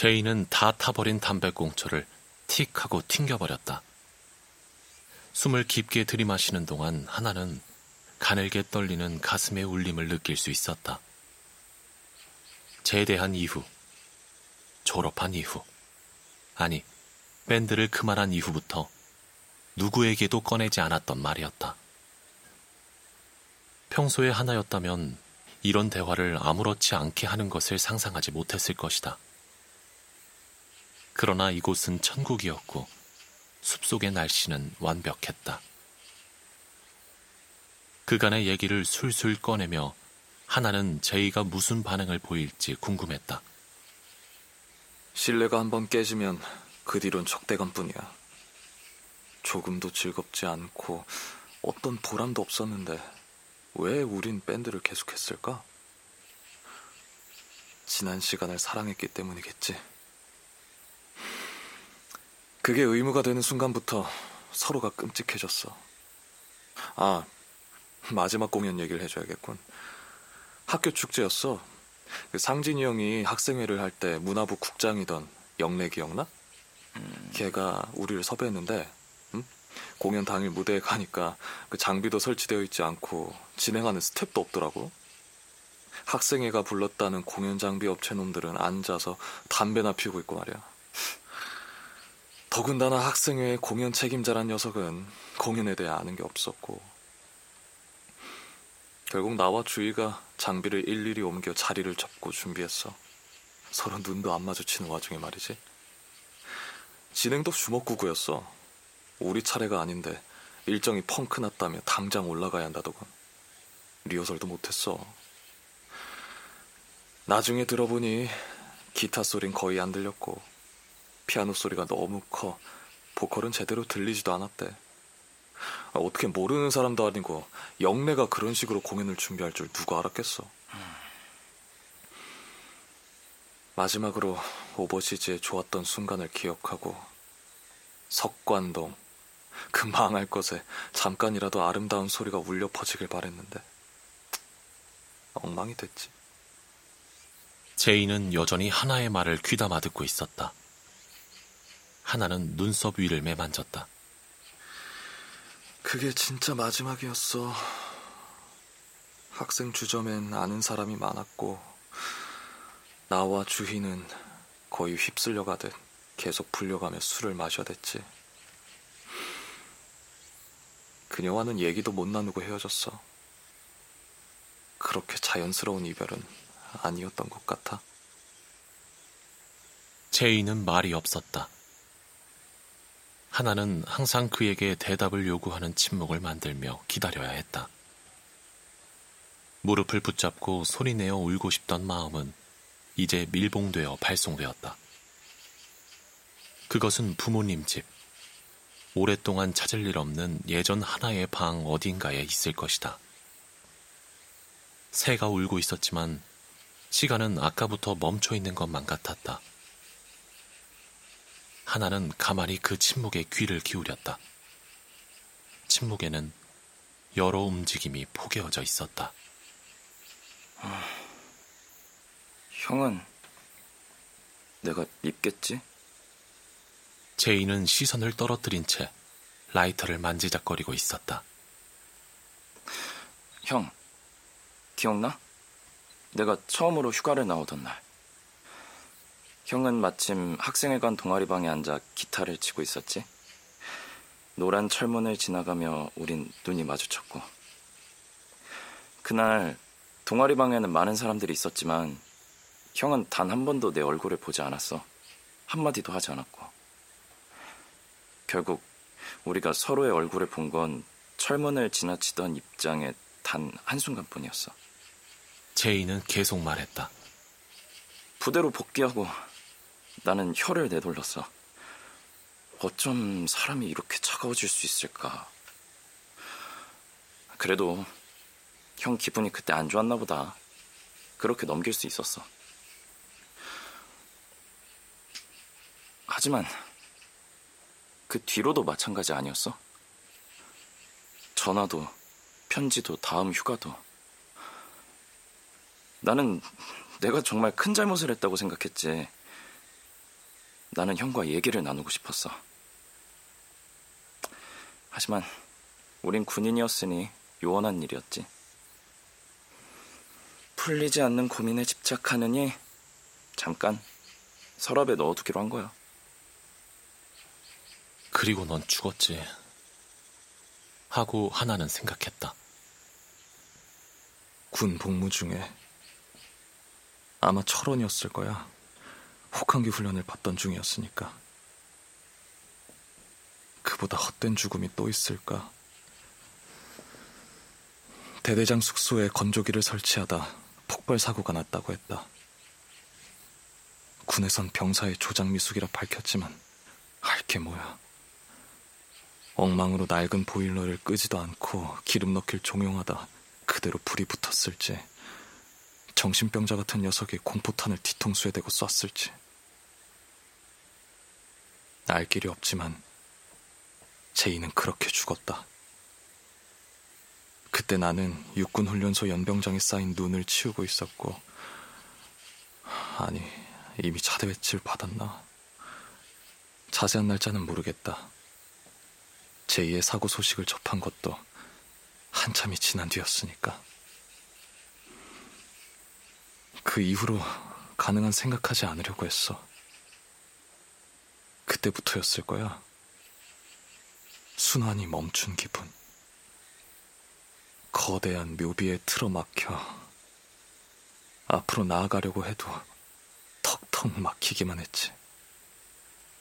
제이는 다 타버린 담배꽁초를 틱 하고 튕겨버렸다. 숨을 깊게 들이마시는 동안 하나는 가늘게 떨리는 가슴의 울림을 느낄 수 있었다. 제대한 이후, 졸업한 이후, 아니, 밴드를 그만한 이후부터 누구에게도 꺼내지 않았던 말이었다. 평소에 하나였다면 이런 대화를 아무렇지 않게 하는 것을 상상하지 못했을 것이다. 그러나 이곳은 천국이었고 숲속의 날씨는 완벽했다. 그간의 얘기를 술술 꺼내며 하나는 제이가 무슨 반응을 보일지 궁금했다. 신뢰가 한번 깨지면 그 뒤론 적대감뿐이야. 조금도 즐겁지 않고 어떤 보람도 없었는데 왜 우린 밴드를 계속했을까? 지난 시간을 사랑했기 때문이겠지. 그게 의무가 되는 순간부터 서로가 끔찍해졌어. 아, 마지막 공연 얘기를 해줘야겠군. 학교 축제였어. 그 상진이 형이 학생회를 할 때 문화부 국장이던 영래 기억나? 음. 걔가 우리를 섭외했는데 음? 공연 당일 무대에 가니까 그 장비도 설치되어 있지 않고 진행하는 스텝도 없더라고. 학생회가 불렀다는 공연 장비 업체 놈들은 앉아서 담배나 피우고 있고 말이야. 더군다나 학생회의 공연 책임자란 녀석은 공연에 대해 아는 게 없었고 결국 나와 주희가 장비를 일일이 옮겨 자리를 잡고 준비했어. 서로 눈도 안 마주치는 와중에 말이지. 진행도 주먹구구였어. 우리 차례가 아닌데 일정이 펑크 났다며 당장 올라가야 한다더군. 리허설도 못했어. 나중에 들어보니 기타 소린 거의 안 들렸고 피아노 소리가 너무 커 보컬은 제대로 들리지도 않았대. 아, 어떻게 모르는 사람도 아니고 영래가 그런 식으로 공연을 준비할 줄 누가 알았겠어. 마지막으로 오버시즈에 좋았던 순간을 기억하고 석관동 그 망할 것에 잠깐이라도 아름다운 소리가 울려 퍼지길 바랬는데 엉망이 됐지. 제이는 여전히 하나의 말을 귀담아 듣고 있었다. 하나는 눈썹 위를 매만졌다. 그게 진짜 마지막이었어. 학생 주점엔 아는 사람이 많았고, 나와 주희는 거의 휩쓸려 가듯 계속 불려가며 술을 마셔댔지. 그녀와는 얘기도 못 나누고 헤어졌어. 그렇게 자연스러운 이별은 아니었던 것 같아. 제이는 말이 없었다. 하나는 항상 그에게 대답을 요구하는 침묵을 만들며 기다려야 했다. 무릎을 붙잡고 소리내어 울고 싶던 마음은 이제 밀봉되어 발송되었다. 그것은 부모님 집. 오랫동안 찾을 일 없는 예전 하나의 방 어딘가에 있을 것이다. 새가 울고 있었지만 시간은 아까부터 멈춰 있는 것만 같았다. 하나는 가만히 그 침묵에 귀를 기울였다. 침묵에는 여러 움직임이 포개어져 있었다. 아, 형은 내가 밉겠지? 제이는 시선을 떨어뜨린 채 라이터를 만지작거리고 있었다. 형, 기억나? 내가 처음으로 휴가를 나오던 날. 형은 마침 학생회관 동아리방에 앉아 기타를 치고 있었지. 노란 철문을 지나가며 우린 눈이 마주쳤고. 그날 동아리방에는 많은 사람들이 있었지만 형은 단 한 번도 내 얼굴을 보지 않았어. 한마디도 하지 않았고. 결국 우리가 서로의 얼굴을 본 건 철문을 지나치던 입장의 단 한순간 뿐이었어. 제이는 계속 말했다. 부대로 복귀하고 나는 혀를 내돌렸어. 어쩜 사람이 이렇게 차가워질 수 있을까? 그래도 형 기분이 그때 안 좋았나 보다. 그렇게 넘길 수 있었어. 하지만 그 뒤로도 마찬가지 아니었어? 전화도, 편지도, 다음 휴가도. 나는 내가 정말 큰 잘못을 했다고 생각했지. 나는 형과 얘기를 나누고 싶었어. 하지만 우린 군인이었으니 요원한 일이었지. 풀리지 않는 고민에 집착하느니 잠깐 서랍에 넣어두기로 한 거야. 그리고 넌 죽었지. 하고 하나는 생각했다. 군 복무 중에 아마 철원이었을 거야. 혹한기 훈련을 받던 중이었으니까. 그보다 헛된 죽음이 또 있을까? 대대장 숙소에 건조기를 설치하다 폭발 사고가 났다고 했다. 군에선 병사의 조작 미숙이라 밝혔지만 할 게 뭐야. 엉망으로 낡은 보일러를 끄지도 않고 기름 넣길 종용하다 그대로 불이 붙었을지 정신병자 같은 녀석이 공포탄을 뒤통수에 대고 쐈을지 알 길이 없지만 제이는 그렇게 죽었다. 그때 나는 육군 훈련소 연병장에 쌓인 눈을 치우고 있었고 아니 이미 차대 배치를 받았나? 자세한 날짜는 모르겠다. 제2의 사고 소식을 접한 것도 한참이 지난 뒤였으니까. 그 이후로 가능한 생각하지 않으려고 했어. 그때부터였을 거야. 순환이 멈춘 기분. 거대한 묘비에 틀어막혀 앞으로 나아가려고 해도 턱턱 막히기만 했지.